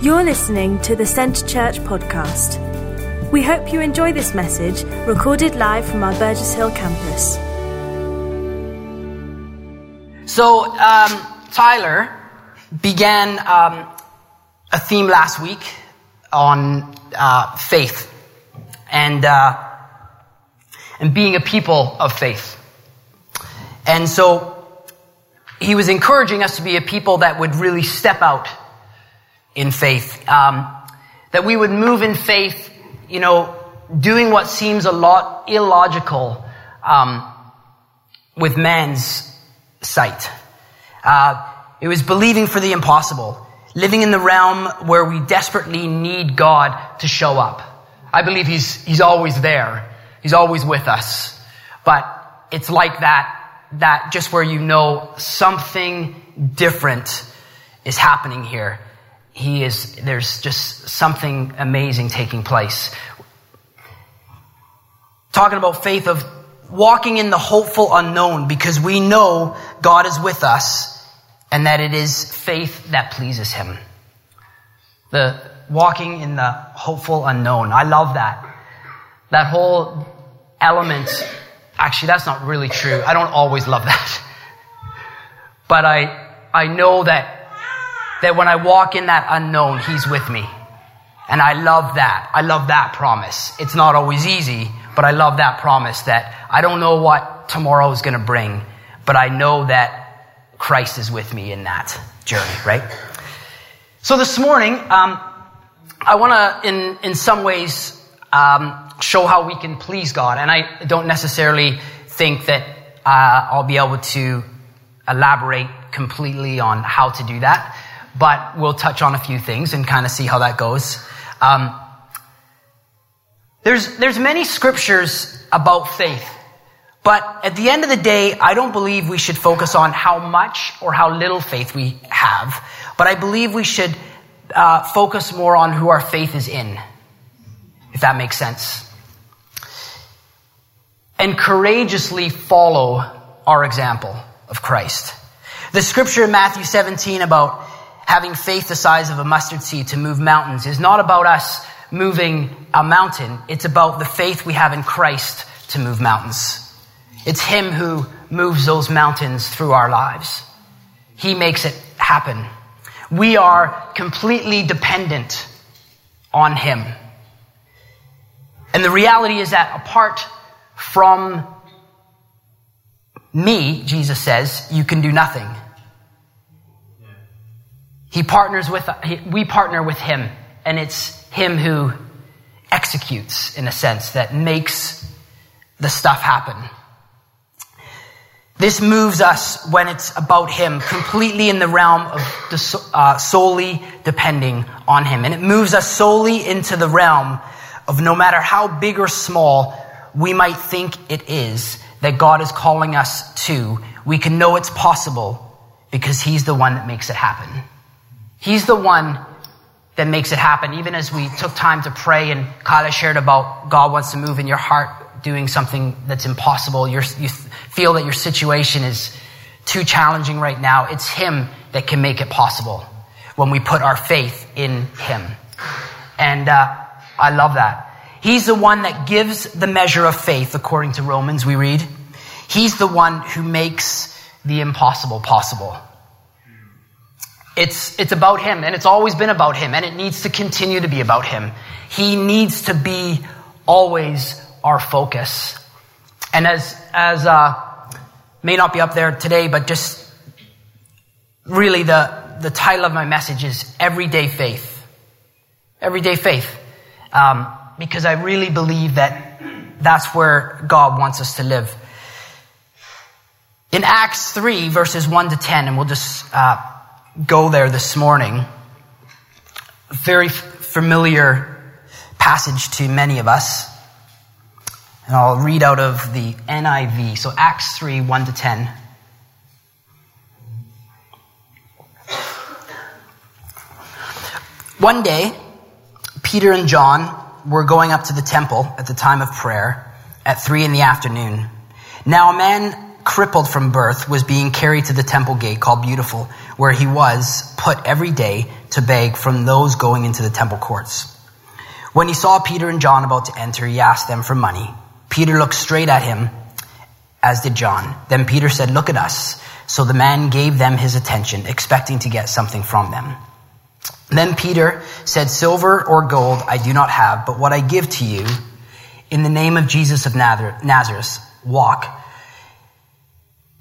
You're listening to the Centre Church podcast. We hope you enjoy this message recorded live from our Burgess Hill campus. So, um, Tyler began um, a theme last week on uh, faith and uh, and being a people of faith. And so he was encouraging us to be a people that would really step out in faith, um, that we would move in faith, you know, doing what seems a lot illogical um, with man's sight. Uh, it was believing for the impossible, living in the realm where we desperately need God to show up. I believe He's He's always there. He's always with us, but it's like that. That just where you know something different is happening here he is, there's just something amazing taking place. Talking about faith of walking in the hopeful unknown because we know God is with us and that it is faith that pleases him. The walking in the hopeful unknown. I love that. That whole element. Actually, that's not really true. I don't always love that. But I, I know that that when I walk in that unknown, He's with me. And I love that. I love that promise. It's not always easy, but I love that promise that I don't know what tomorrow is going to bring, but I know that Christ is with me in that journey, right? So this morning, um, I want to, in, in some ways, um, show how we can please God. And I don't necessarily think that uh, I'll be able to elaborate completely on how to do that but we'll touch on a few things and kind of see how that goes. Um, there's, there's many scriptures about faith, but at the end of the day, I don't believe we should focus on how much or how little faith we have, but I believe we should uh, focus more on who our faith is in, if that makes sense. And courageously follow our example of Christ. The scripture in Matthew 17 about having faith the size of a mustard seed to move mountains is not about us moving a mountain. It's about the faith we have in Christ to move mountains. It's Him who moves those mountains through our lives. He makes it happen. We are completely dependent on Him. And the reality is that apart from me, Jesus says, you can do nothing. He partners with, we partner with him, and it's him who executes, in a sense, that makes the stuff happen. This moves us when it's about Him, completely in the realm of uh, solely depending on Him. And it moves us solely into the realm of no matter how big or small we might think it is that God is calling us to, we can know it's possible because He's the one that makes it happen. He's the one that makes it happen. Even as we took time to pray and Kyla shared about God wants to move in your heart doing something that's impossible. You're, you feel that your situation is too challenging right now. It's Him that can make it possible when we put our faith in Him. And uh, I love that. He's the one that gives the measure of faith, according to Romans, we read. He's the one who makes the impossible possible. It's, it's about Him, and it's always been about Him, and it needs to continue to be about Him. He needs to be always our focus. And as, as, uh, may not be up there today, but just really the, the title of my message is Everyday Faith. Everyday Faith. Um, because I really believe that that's where God wants us to live. In Acts 3, verses 1 to 10, and we'll just uh, go there this morning. Very familiar passage to many of us. And I'll read out of the NIV. So Acts 3, 1 to 10. One day, Peter and John were going up to the temple at the time of prayer at 3 in the afternoon. Now a man crippled from birth, was being carried to the temple gate called Beautiful, where he was put every day to beg from those going into the temple courts. When he saw Peter and John about to enter, he asked them for money. Peter looked straight at him, as did John. Then Peter said, Look at us. So the man gave them his attention, expecting to get something from them. Then Peter said, Silver or gold I do not have, but what I give to you, in the name of Jesus of Nazareth, walk.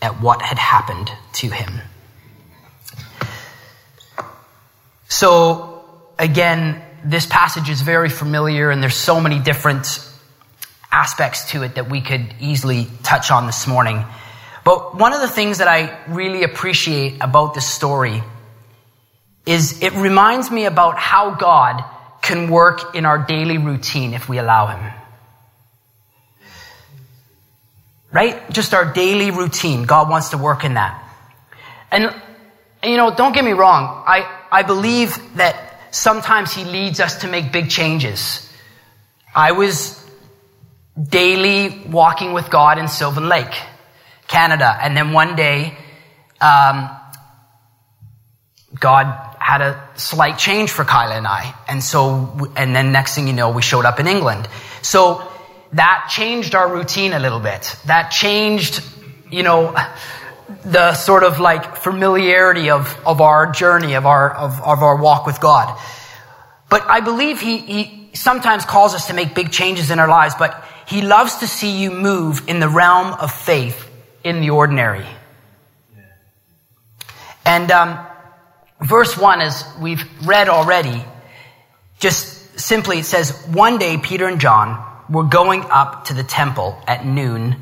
at what had happened to him. So, again, this passage is very familiar and there's so many different aspects to it that we could easily touch on this morning. But one of the things that I really appreciate about this story is it reminds me about how God can work in our daily routine if we allow Him. Right? Just our daily routine. God wants to work in that. And, you know, don't get me wrong. I, I believe that sometimes He leads us to make big changes. I was daily walking with God in Sylvan Lake, Canada. And then one day, um, God had a slight change for Kyla and I. And so, and then next thing you know, we showed up in England. So that changed our routine a little bit. That changed, you know, the sort of like familiarity of, of our journey, of our, of, of our walk with God. But I believe he, he sometimes calls us to make big changes in our lives, but he loves to see you move in the realm of faith in the ordinary. And um, verse 1, as we've read already, just simply it says, One day Peter and John were going up to the temple at noon,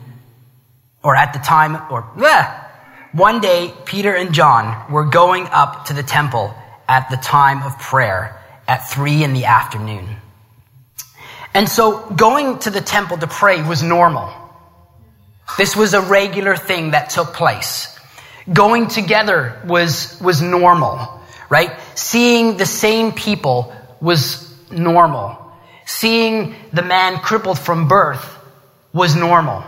or at the time, or bleh. one day Peter and John were going up to the temple at the time of prayer at three in the afternoon. And so going to the temple to pray was normal. This was a regular thing that took place. Going together was, was normal, right? Seeing the same people was normal. Seeing the man crippled from birth was normal.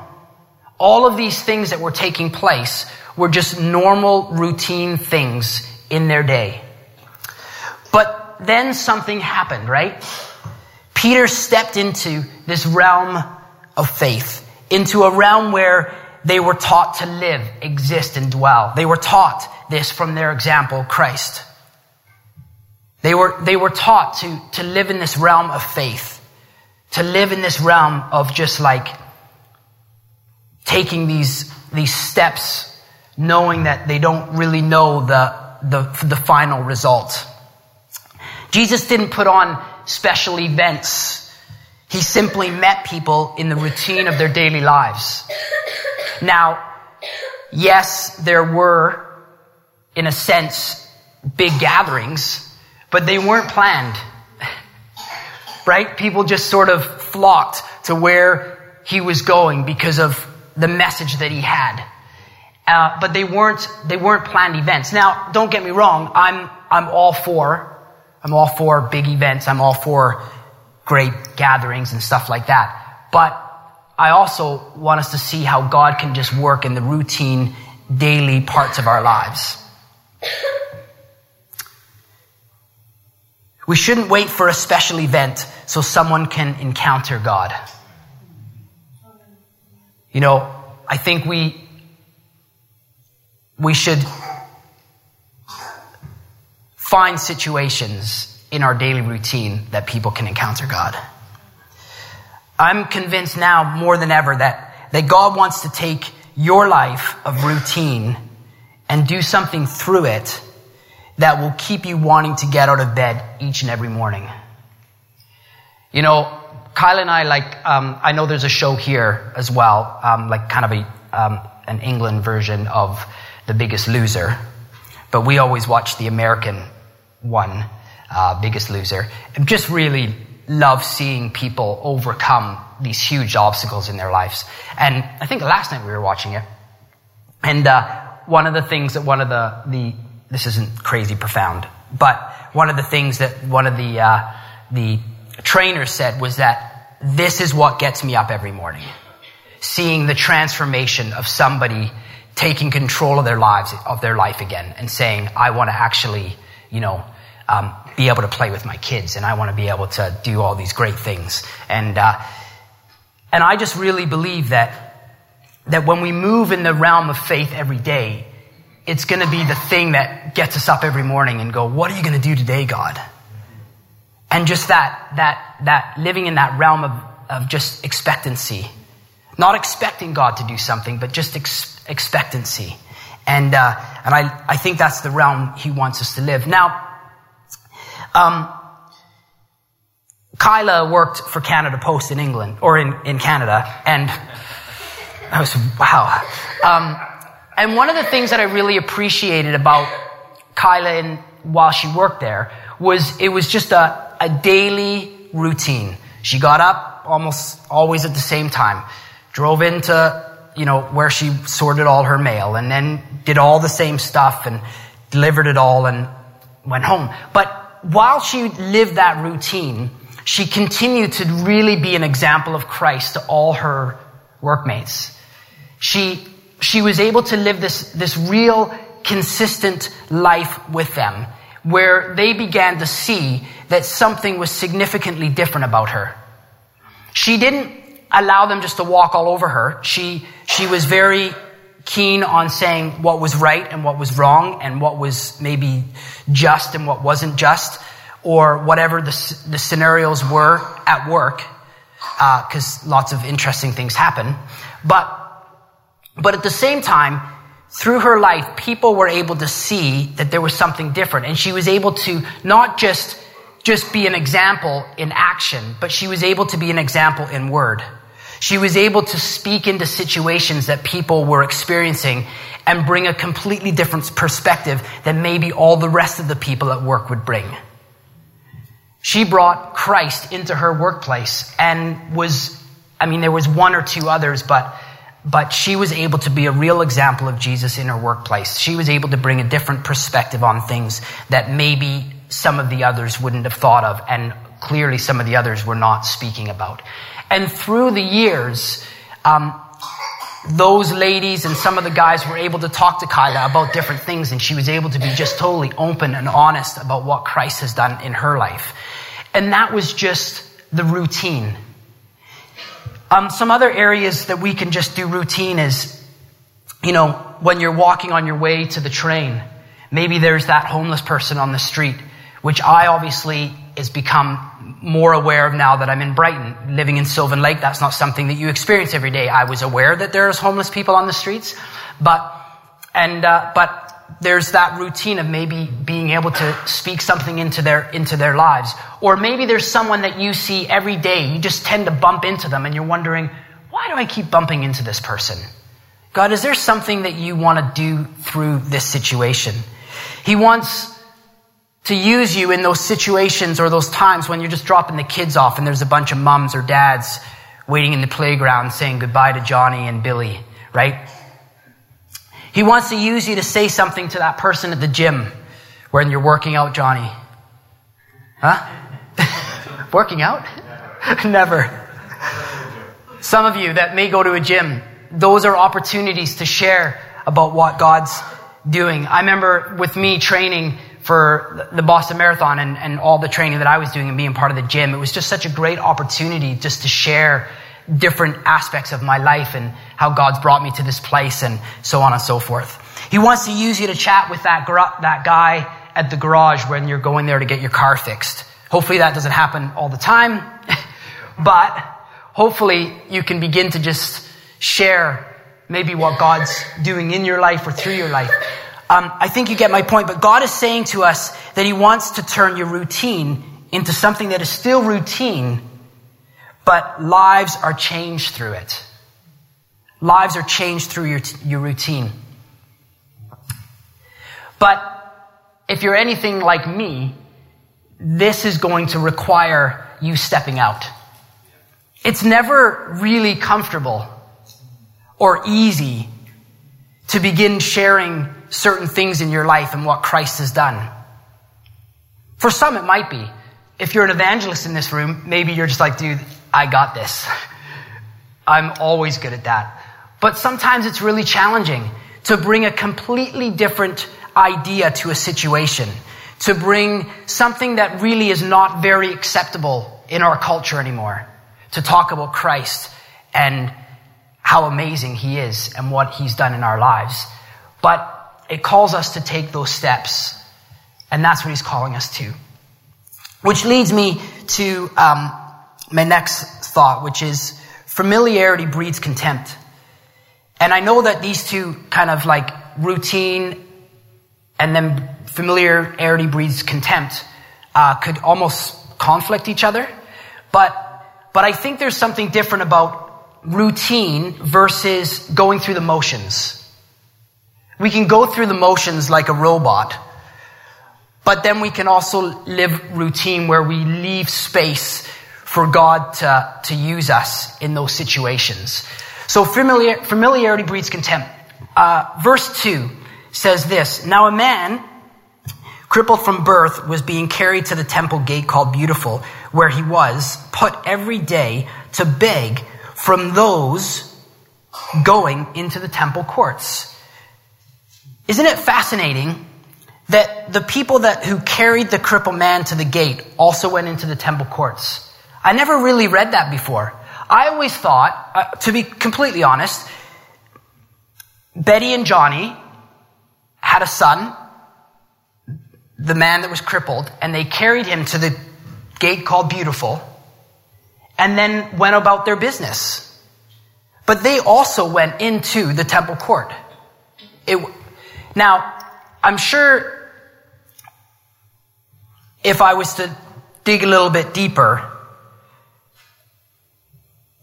All of these things that were taking place were just normal, routine things in their day. But then something happened, right? Peter stepped into this realm of faith, into a realm where they were taught to live, exist, and dwell. They were taught this from their example, Christ. They were, they were taught to, to live in this realm of faith, to live in this realm of just like taking these, these steps, knowing that they don't really know the, the, the final result. Jesus didn't put on special events. He simply met people in the routine of their daily lives. Now, yes, there were, in a sense, big gatherings, but they weren't planned. Right? People just sort of flocked to where he was going because of the message that he had. Uh, but they weren't they weren't planned events. Now, don't get me wrong. I'm I'm all for I'm all for big events. I'm all for great gatherings and stuff like that. But I also want us to see how God can just work in the routine, daily parts of our lives. We shouldn't wait for a special event so someone can encounter God. You know, I think we, we should find situations in our daily routine that people can encounter God. I'm convinced now more than ever that, that God wants to take your life of routine and do something through it that will keep you wanting to get out of bed each and every morning. You know, Kyla and I like, um, I know there's a show here as well, um, like kind of a um, an England version of The Biggest Loser, but we always watch the American one, uh, Biggest Loser. I just really love seeing people overcome these huge obstacles in their lives. And I think last night we were watching it, and uh, one of the things that one of the, the this isn't crazy profound, but one of the things that one of the uh, the trainers said was that this is what gets me up every morning, seeing the transformation of somebody taking control of their lives of their life again and saying, I want to actually, you know, um, be able to play with my kids and I want to be able to do all these great things and. Uh, and I just really believe that that when we move in the realm of faith every day, it's going to be the thing that gets us up every morning and go, what are you going to do today, God? And just that, that, that living in that realm of, of just expectancy. Not expecting God to do something, but just ex- expectancy. And, uh, and I, I think that's the realm he wants us to live. Now, um, Kyla worked for Canada Post in England, or in, in Canada, and I was, wow. Um, and one of the things that I really appreciated about Kyla and while she worked there was it was just a, a daily routine. She got up almost always at the same time, drove into, you know, where she sorted all her mail and then did all the same stuff and delivered it all and went home. But while she lived that routine, she continued to really be an example of Christ to all her workmates. She, she was able to live this, this real, consistent life with them, where they began to see that something was significantly different about her. She didn't allow them just to walk all over her. She, she was very keen on saying what was right and what was wrong and what was maybe just and what wasn't just or whatever the, the scenarios were at work because uh, lots of interesting things happen. But but at the same time, through her life, people were able to see that there was something different. And she was able to not just, just be an example in action, but she was able to be an example in word. She was able to speak into situations that people were experiencing and bring a completely different perspective than maybe all the rest of the people at work would bring. She brought Christ into her workplace and was, I mean, there was one or two others, but but she was able to be a real example of Jesus in her workplace. She was able to bring a different perspective on things that maybe some of the others wouldn't have thought of, and clearly some of the others were not speaking about. And through the years, um, those ladies and some of the guys were able to talk to Kyla about different things, and she was able to be just totally open and honest about what Christ has done in her life. And that was just the routine um, some other areas that we can just do routine is, you know, when you're walking on your way to the train, maybe there's that homeless person on the street, which I obviously has become more aware of now that I'm in Brighton, living in Sylvan Lake. That's not something that you experience every day. I was aware that there's homeless people on the streets, but and uh, but there's that routine of maybe being able to speak something into their, into their lives. Or maybe there's someone that you see every day. You just tend to bump into them and you're wondering, why do I keep bumping into this person? God, is there something that you want to do through this situation? He wants to use you in those situations or those times when you're just dropping the kids off and there's a bunch of mums or dads waiting in the playground saying goodbye to Johnny and Billy, right? He wants to use you to say something to that person at the gym when you're working out, Johnny. Huh? working out? Never. Some of you that may go to a gym, those are opportunities to share about what God's doing. I remember with me training for the Boston Marathon and, and all the training that I was doing and being part of the gym, it was just such a great opportunity just to share different aspects of my life and how God's brought me to this place and so on and so forth. He wants to use you to chat with that, that guy at the garage when you're going there to get your car fixed. Hopefully that doesn't happen all the time, but hopefully you can begin to just share maybe what God's doing in your life or through your life. Um, I think you get my point, but God is saying to us that He wants to turn your routine into something that is still routine, but lives are changed through it. Lives are changed through your, your routine. But if you're anything like me, this is going to require you stepping out. It's never really comfortable or easy to begin sharing certain things in your life and what Christ has done. For some, it might be. If you're an evangelist in this room, maybe you're just like, dude, I got this. I'm always good at that. But sometimes it's really challenging to bring a completely different idea to a situation, to bring something that really is not very acceptable in our culture anymore, to talk about Christ and how amazing He is and what He's done in our lives. But it calls us to take those steps, and that's what He's calling us to. Which leads me to um, my next thought, which is familiarity breeds contempt. And I know that these two kind of like routine and then familiarity breeds contempt uh, could almost conflict each other. But, but I think there's something different about routine versus going through the motions. We can go through the motions like a robot, but then we can also live routine where we leave space for God to, to use us in those situations. So familiar, familiarity breeds contempt. Uh, verse 2 says this Now a man, crippled from birth, was being carried to the temple gate called Beautiful, where he was put every day to beg from those going into the temple courts. Isn't it fascinating that the people that who carried the crippled man to the gate also went into the temple courts? I never really read that before. I always thought, uh, to be completely honest, Betty and Johnny had a son, the man that was crippled, and they carried him to the gate called Beautiful, and then went about their business. But they also went into the temple court. It, now, I'm sure if I was to dig a little bit deeper,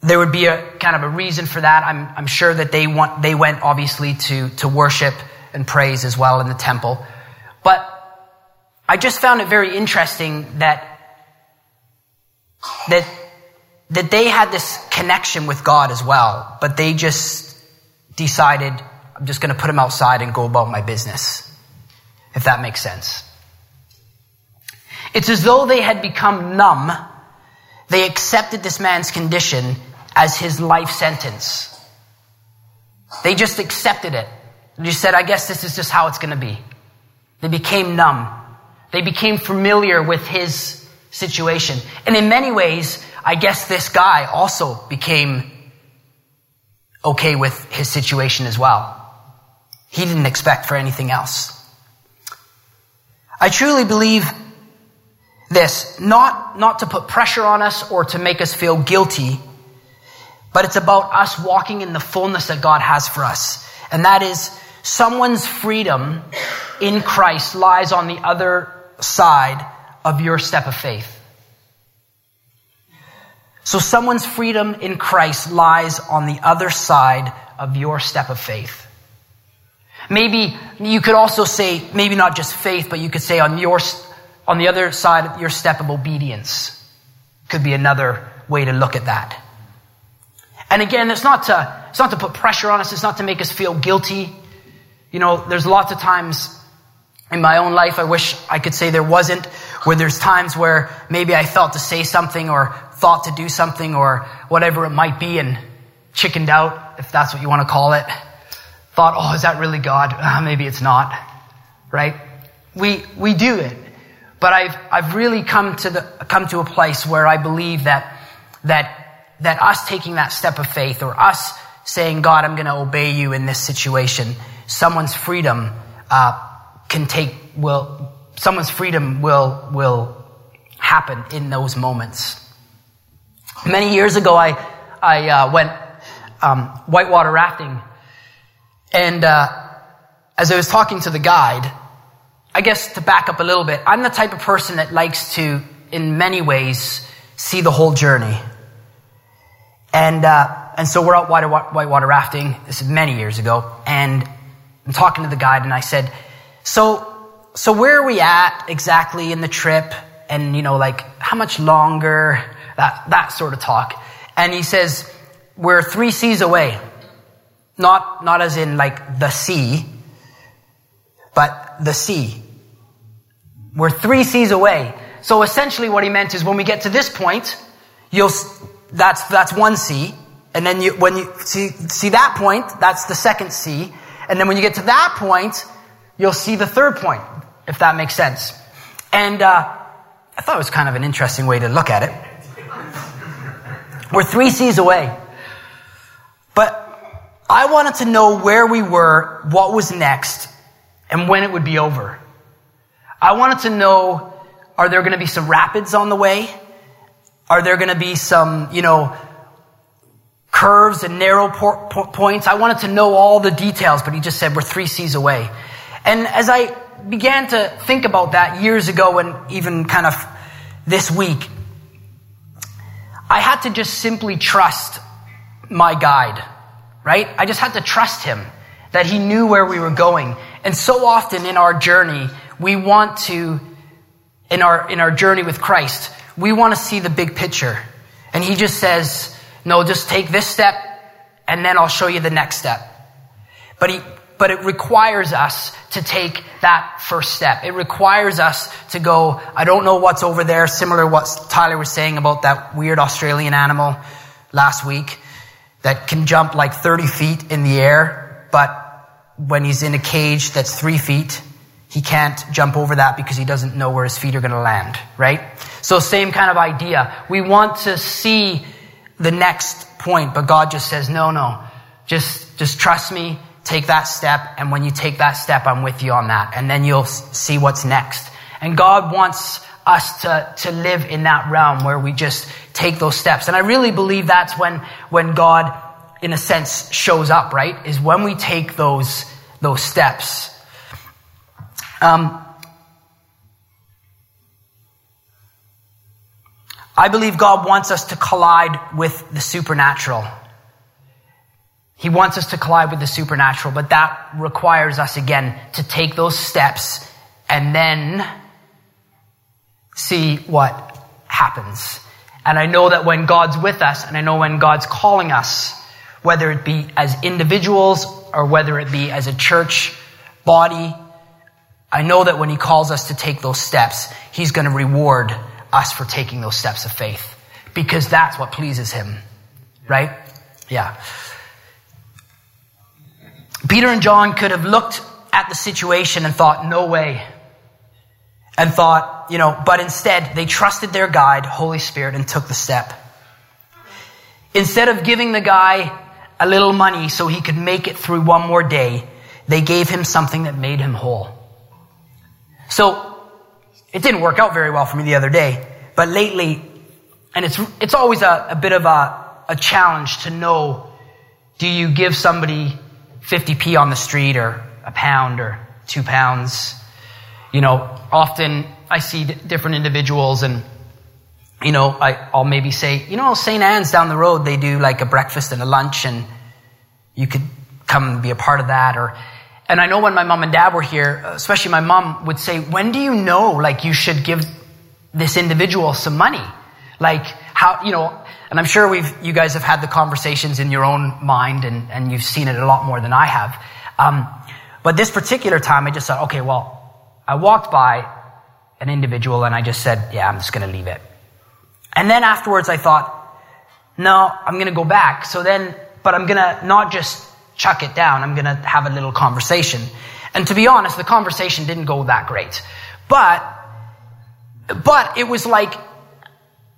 there would be a kind of a reason for that. I'm, I'm sure that they want, they went obviously to, to worship and praise as well in the temple. But I just found it very interesting that, that, that they had this connection with God as well, but they just decided, I'm just going to put him outside and go about my business. If that makes sense. It's as though they had become numb. They accepted this man's condition as his life sentence. They just accepted it. They just said, I guess this is just how it's going to be. They became numb. They became familiar with his situation. And in many ways, I guess this guy also became okay with his situation as well. He didn't expect for anything else. I truly believe this, not, not to put pressure on us or to make us feel guilty, but it's about us walking in the fullness that God has for us. And that is someone's freedom in Christ lies on the other side of your step of faith. So someone's freedom in Christ lies on the other side of your step of faith. Maybe you could also say, maybe not just faith, but you could say on your, on the other side of your step of obedience. Could be another way to look at that. And again, it's not to, it's not to put pressure on us. It's not to make us feel guilty. You know, there's lots of times in my own life, I wish I could say there wasn't, where there's times where maybe I felt to say something or thought to do something or whatever it might be and chickened out, if that's what you want to call it. Thought, oh, is that really God? Uh, maybe it's not. Right? We, we do it. But I've, I've really come to the, come to a place where I believe that, that that us taking that step of faith or us saying, God, I'm going to obey you in this situation, someone's freedom uh, can take, will, someone's freedom will, will happen in those moments. Many years ago, I, I uh, went um, whitewater rafting, and uh, as I was talking to the guide, I guess to back up a little bit, I'm the type of person that likes to, in many ways, see the whole journey. And uh, and so we're out whitewater rafting. This is many years ago. And I'm talking to the guide and I said, so, so where are we at exactly in the trip? And, you know, like, how much longer? That, that sort of talk. And he says, we're three seas away. Not, not as in like the sea, but the sea. We're three seas away. So essentially what he meant is when we get to this point, you'll, that's, that's one C. And then you, when you see, see that point, that's the second C. And then when you get to that point, you'll see the third point, if that makes sense. And, uh, I thought it was kind of an interesting way to look at it. We're three seas away. But I wanted to know where we were, what was next, and when it would be over. I wanted to know, are there going to be some rapids on the way? Are there going to be some, you know, curves and narrow points? I wanted to know all the details, but he just said we're three seas away. And as I began to think about that years ago and even kind of this week, I had to just simply trust my guide, right? I just had to trust him that he knew where we were going. And so often in our journey, we want to, in our, in our journey with Christ, we want to see the big picture. And he just says, no, just take this step and then I'll show you the next step. But he, but it requires us to take that first step. It requires us to go, I don't know what's over there, similar to what Tyler was saying about that weird Australian animal last week that can jump like 30 feet in the air, but when he's in a cage that's three feet, he can't jump over that because he doesn't know where his feet are going to land, right? So same kind of idea. We want to see the next point, but God just says, no, no, just, just trust me take that step, and when you take that step, I'm with you on that. And then you'll see what's next. And God wants us to, to live in that realm where we just take those steps. And I really believe that's when, when God, in a sense, shows up, right? Is when we take those, those steps. Um, I believe God wants us to collide with the supernatural. He wants us to collide with the supernatural, but that requires us again to take those steps and then see what happens. And I know that when God's with us and I know when God's calling us, whether it be as individuals or whether it be as a church body, I know that when He calls us to take those steps, He's going to reward us for taking those steps of faith because that's what pleases Him. Right? Yeah. Peter and John could have looked at the situation and thought, no way. And thought, you know, but instead they trusted their guide, Holy Spirit, and took the step. Instead of giving the guy a little money so he could make it through one more day, they gave him something that made him whole. So, it didn't work out very well for me the other day, but lately, and it's, it's always a, a bit of a, a challenge to know, do you give somebody 50p on the street or a pound or two pounds. You know, often I see different individuals and, you know, I, Will maybe say, you know, St. Anne's down the road, they do like a breakfast and a lunch and you could come and be a part of that or, and I know when my mom and dad were here, especially my mom would say, when do you know, like, you should give this individual some money? Like, how, you know, and I'm sure we've, you guys have had the conversations in your own mind and, and you've seen it a lot more than I have. Um, but this particular time, I just thought, okay, well, I walked by an individual and I just said, yeah, I'm just going to leave it. And then afterwards, I thought, no, I'm going to go back. So then, but I'm going to not just chuck it down. I'm going to have a little conversation. And to be honest, the conversation didn't go that great. But, but it was like,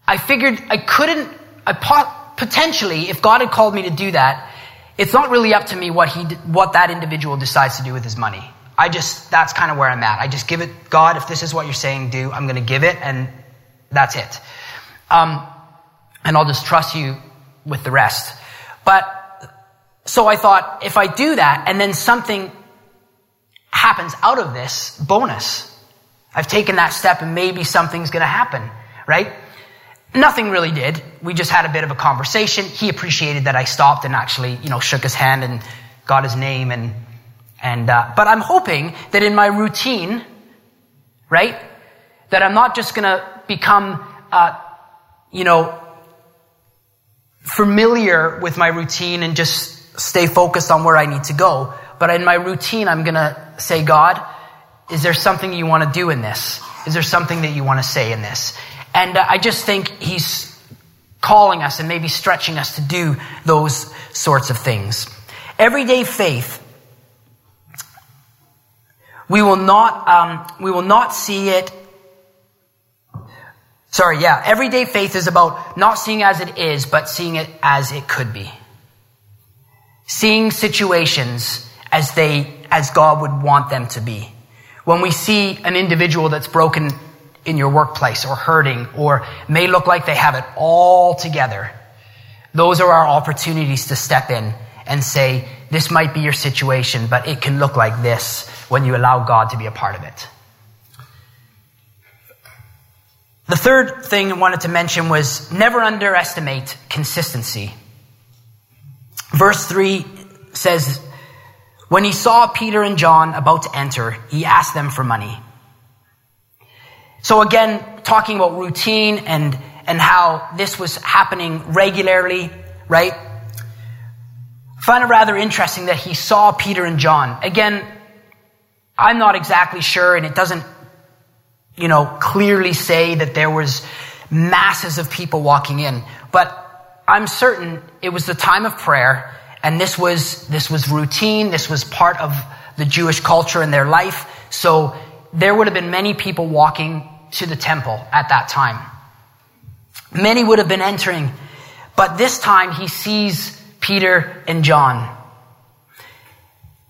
I figured I couldn't I potentially, if God had called me to do that, it's not really up to me what he, what that individual decides to do with his money. I just, that's kind of where I'm at. I just give it, God, if this is what you're saying, do, I'm going to give it, and that's it. Um, and I'll just trust you with the rest. But, so I thought, if I do that, and then something happens out of this, bonus. I've taken that step and maybe something's going to happen, right? nothing really did. We just had a bit of a conversation. He appreciated that I stopped and actually, you know, shook his hand and got his name and, and, uh, but I'm hoping that in my routine, right, that I'm not just gonna become, uh, you know, familiar with my routine and just stay focused on where I need to go. But in my routine, I'm gonna say, God, is there something you want to do in this? Is there something that you want to say in this? And uh, I just think he's calling us and maybe stretching us to do those sorts of things. Everyday faith. We will not, um, we will not see it. Sorry, yeah. Everyday faith is about not seeing as it is, but seeing it as it could be. Seeing situations as they, as God would want them to be. When we see an individual that's broken in your workplace or hurting or may look like they have it all together, those are our opportunities to step in and say, this might be your situation, but it can look like this when you allow God to be a part of it. The third thing I wanted to mention was never underestimate consistency. Verse 3 says, when he saw Peter and John about to enter, he asked them for money. So again, talking about routine and, and how this was happening regularly, right? I find it rather interesting that he saw Peter and John. Again, I'm not exactly sure, and it doesn't, you know, clearly say that there was masses of people walking in, but I'm certain it was the time of prayer and this was, this was routine. This was part of the Jewish culture in their life. So there would have been many people walking to the temple at that time. Many would have been entering, but this time he sees Peter and John.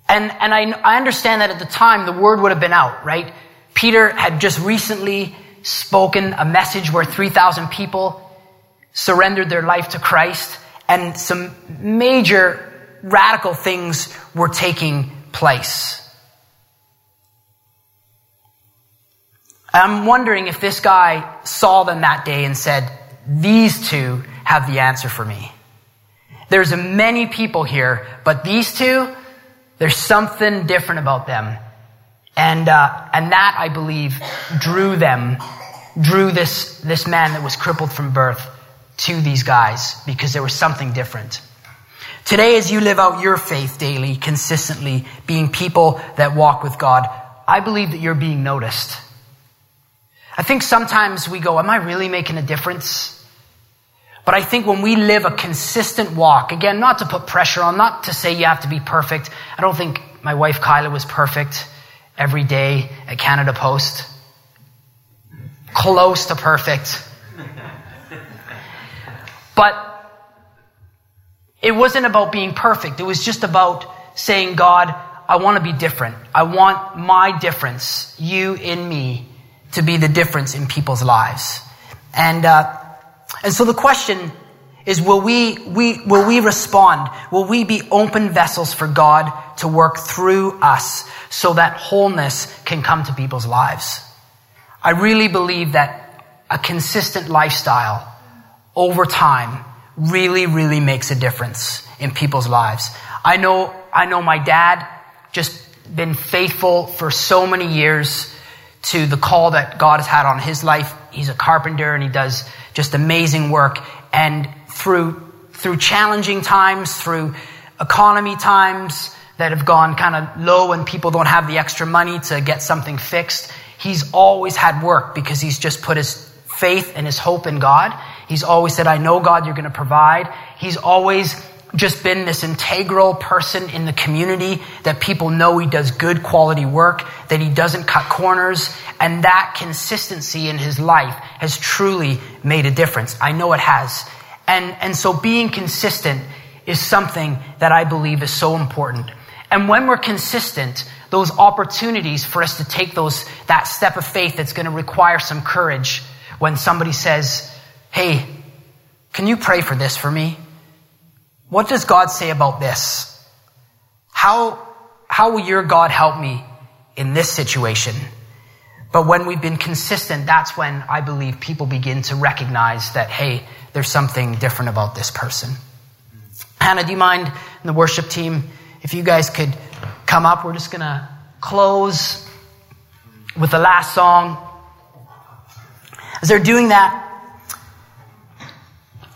And, and I, I understand that at the time the word would have been out, right? Peter had just recently spoken a message where 3,000 people surrendered their life to Christ and some major radical things were taking place. I'm wondering if this guy saw them that day and said, These two have the answer for me. There's many people here, but these two, there's something different about them. And, uh, and that, I believe, drew them, drew this, this man that was crippled from birth to these guys because there was something different. Today, as you live out your faith daily, consistently, being people that walk with God, I believe that you're being noticed. I think sometimes we go, Am I really making a difference? But I think when we live a consistent walk, again, not to put pressure on, not to say you have to be perfect. I don't think my wife Kyla was perfect every day at Canada Post. Close to perfect. But it wasn't about being perfect. It was just about saying, God, I want to be different. I want my difference, you in me, to be the difference in people's lives. And, uh, and so the question is, will we, we, will we respond? Will we be open vessels for God to work through us so that wholeness can come to people's lives? I really believe that a consistent lifestyle over time really, really makes a difference in people's lives. I know, I know my dad just been faithful for so many years to the call that God has had on his life. He's a carpenter and he does just amazing work. And through, through challenging times, through economy times that have gone kind of low and people don't have the extra money to get something fixed, he's always had work because he's just put his faith and his hope in God. He's always said, I know God, you're going to provide. He's always just been this integral person in the community that people know he does good quality work, that he doesn't cut corners, and that consistency in his life has truly made a difference. I know it has. And, and so being consistent is something that I believe is so important. And when we're consistent, those opportunities for us to take those, that step of faith that's going to require some courage when somebody says, Hey, can you pray for this for me? What does God say about this? How, how will your God help me in this situation? But when we've been consistent, that's when I believe people begin to recognize that, hey, there's something different about this person. Hannah, do you mind, in the worship team, if you guys could come up? We're just going to close with the last song. As they're doing that,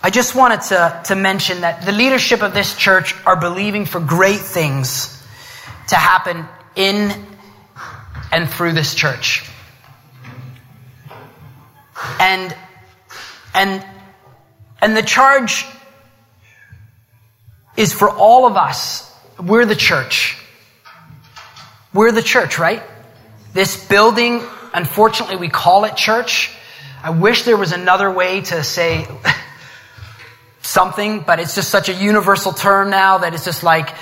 I just wanted to, to mention that the leadership of this church are believing for great things to happen in and through this church. And, and, and the charge is for all of us. We're the church. We're the church, right? This building, unfortunately, we call it church. I wish there was another way to say something, but it's just such a universal term now that it's just like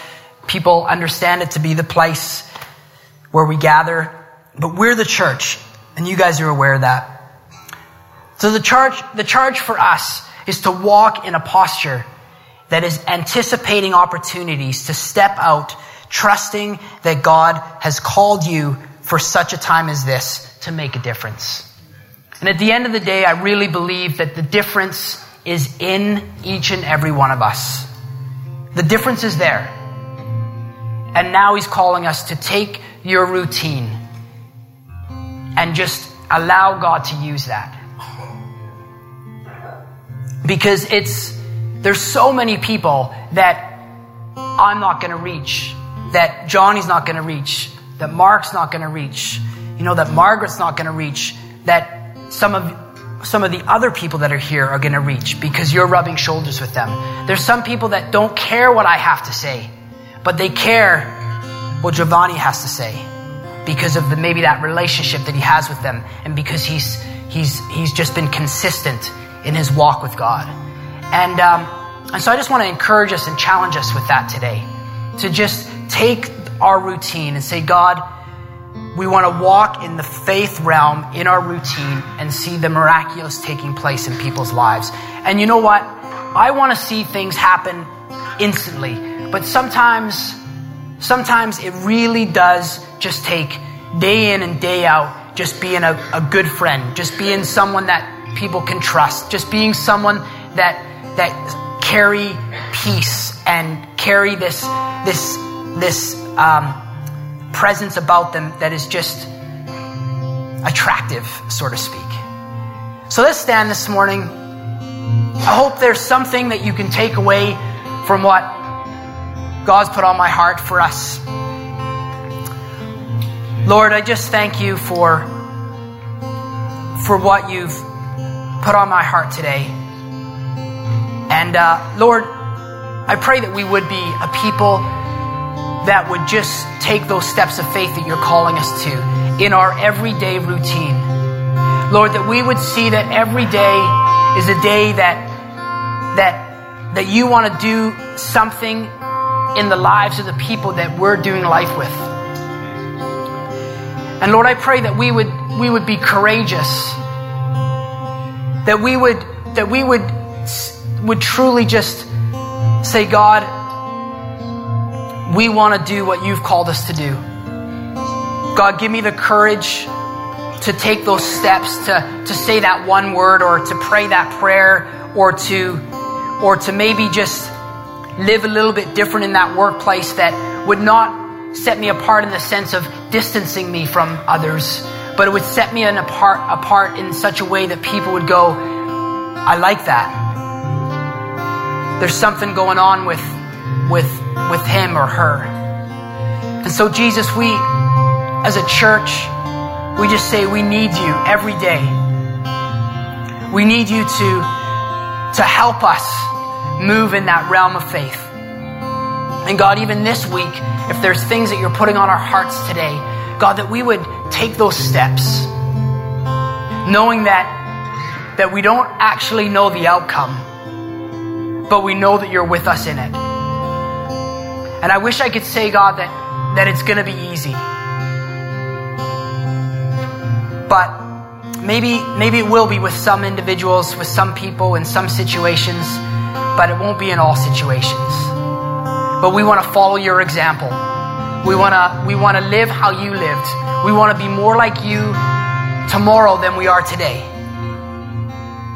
people understand it to be the place where we gather. But we're the church, and you guys are aware of that. So the charge, the charge for us is to walk in a posture that is anticipating opportunities to step out, trusting that God has called you for such a time as this to make a difference. And at the end of the day, I really believe that the difference is in each and every one of us. The difference is there. And now he's calling us to take your routine and just allow God to use that. Because it's, there's so many people that I'm not going to reach, that Johnny's not going to reach, that Mark's not going to reach, you know, that Margaret's not going to reach, that some of some of the other people that are here are going to reach because you're rubbing shoulders with them. There's some people that don't care what I have to say, but they care what Giovanni has to say because of the, maybe that relationship that he has with them and because he's, he's, he's just been consistent in his walk with God. And, um, and so I just want to encourage us and challenge us with that today to just take our routine and say, God, we want to walk in the faith realm in our routine and see the miraculous taking place in people's lives. And you know what? I want to see things happen instantly, but sometimes, sometimes it really does just take day in and day out, just being a, a good friend, just being someone that people can trust, just being someone that that carry peace and carry this this this um, presence about them that is just attractive, so to speak. So let's stand this morning. I hope there's something that you can take away from what God's put on my heart for us. Lord, I just thank you for, for what you've put on my heart today. And uh, Lord, I pray that we would be a people that would just take those steps of faith that you're calling us to in our everyday routine. Lord, that we would see that every day is a day that that that you want to do something in the lives of the people that we're doing life with. And Lord, I pray that we would we would be courageous. That we would that we would would truly just say, God, we want to do what you've called us to do. God, give me the courage to take those steps, to, to say that one word or to pray that prayer or to, or to maybe just live a little bit different in that workplace that would not set me apart in the sense of distancing me from others, but it would set me apart, apart in such a way that people would go, I like that. There's something going on with, with with him or her. And so, Jesus, we, as a church, we just say we need you every day. We need you to, to help us move in that realm of faith. And God, even this week, if there's things that you're putting on our hearts today, God, that we would take those steps, knowing that, that we don't actually know the outcome, but we know that you're with us in it. And I wish I could say, God, that, that it's going to be easy. But maybe, maybe it will be with some individuals, with some people, in some situations, but it won't be in all situations. But we want to follow your example. We want to, we want to live how you lived. We want to be more like you tomorrow than we are today.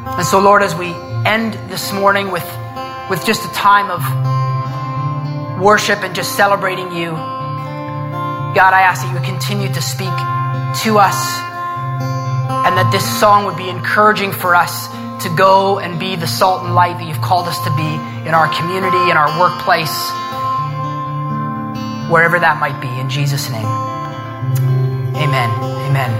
And so, Lord, as we end this morning with, with just a time of worship and just celebrating you, God, I ask that you continue to speak to us and that this song would be encouraging for us to go and be the salt and light that you've called us to be in our community, in our workplace, wherever that might be. In Jesus' name. Amen. Amen.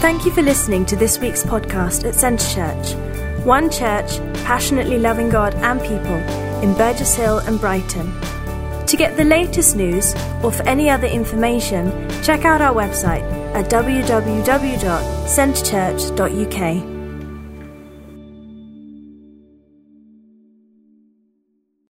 Thank you for listening to this week's podcast at Centre Church. One church passionately loving God and people in Burgess Hill and Brighton. To get the latest news or for any other information, check out our website at www.centrechurch.uk.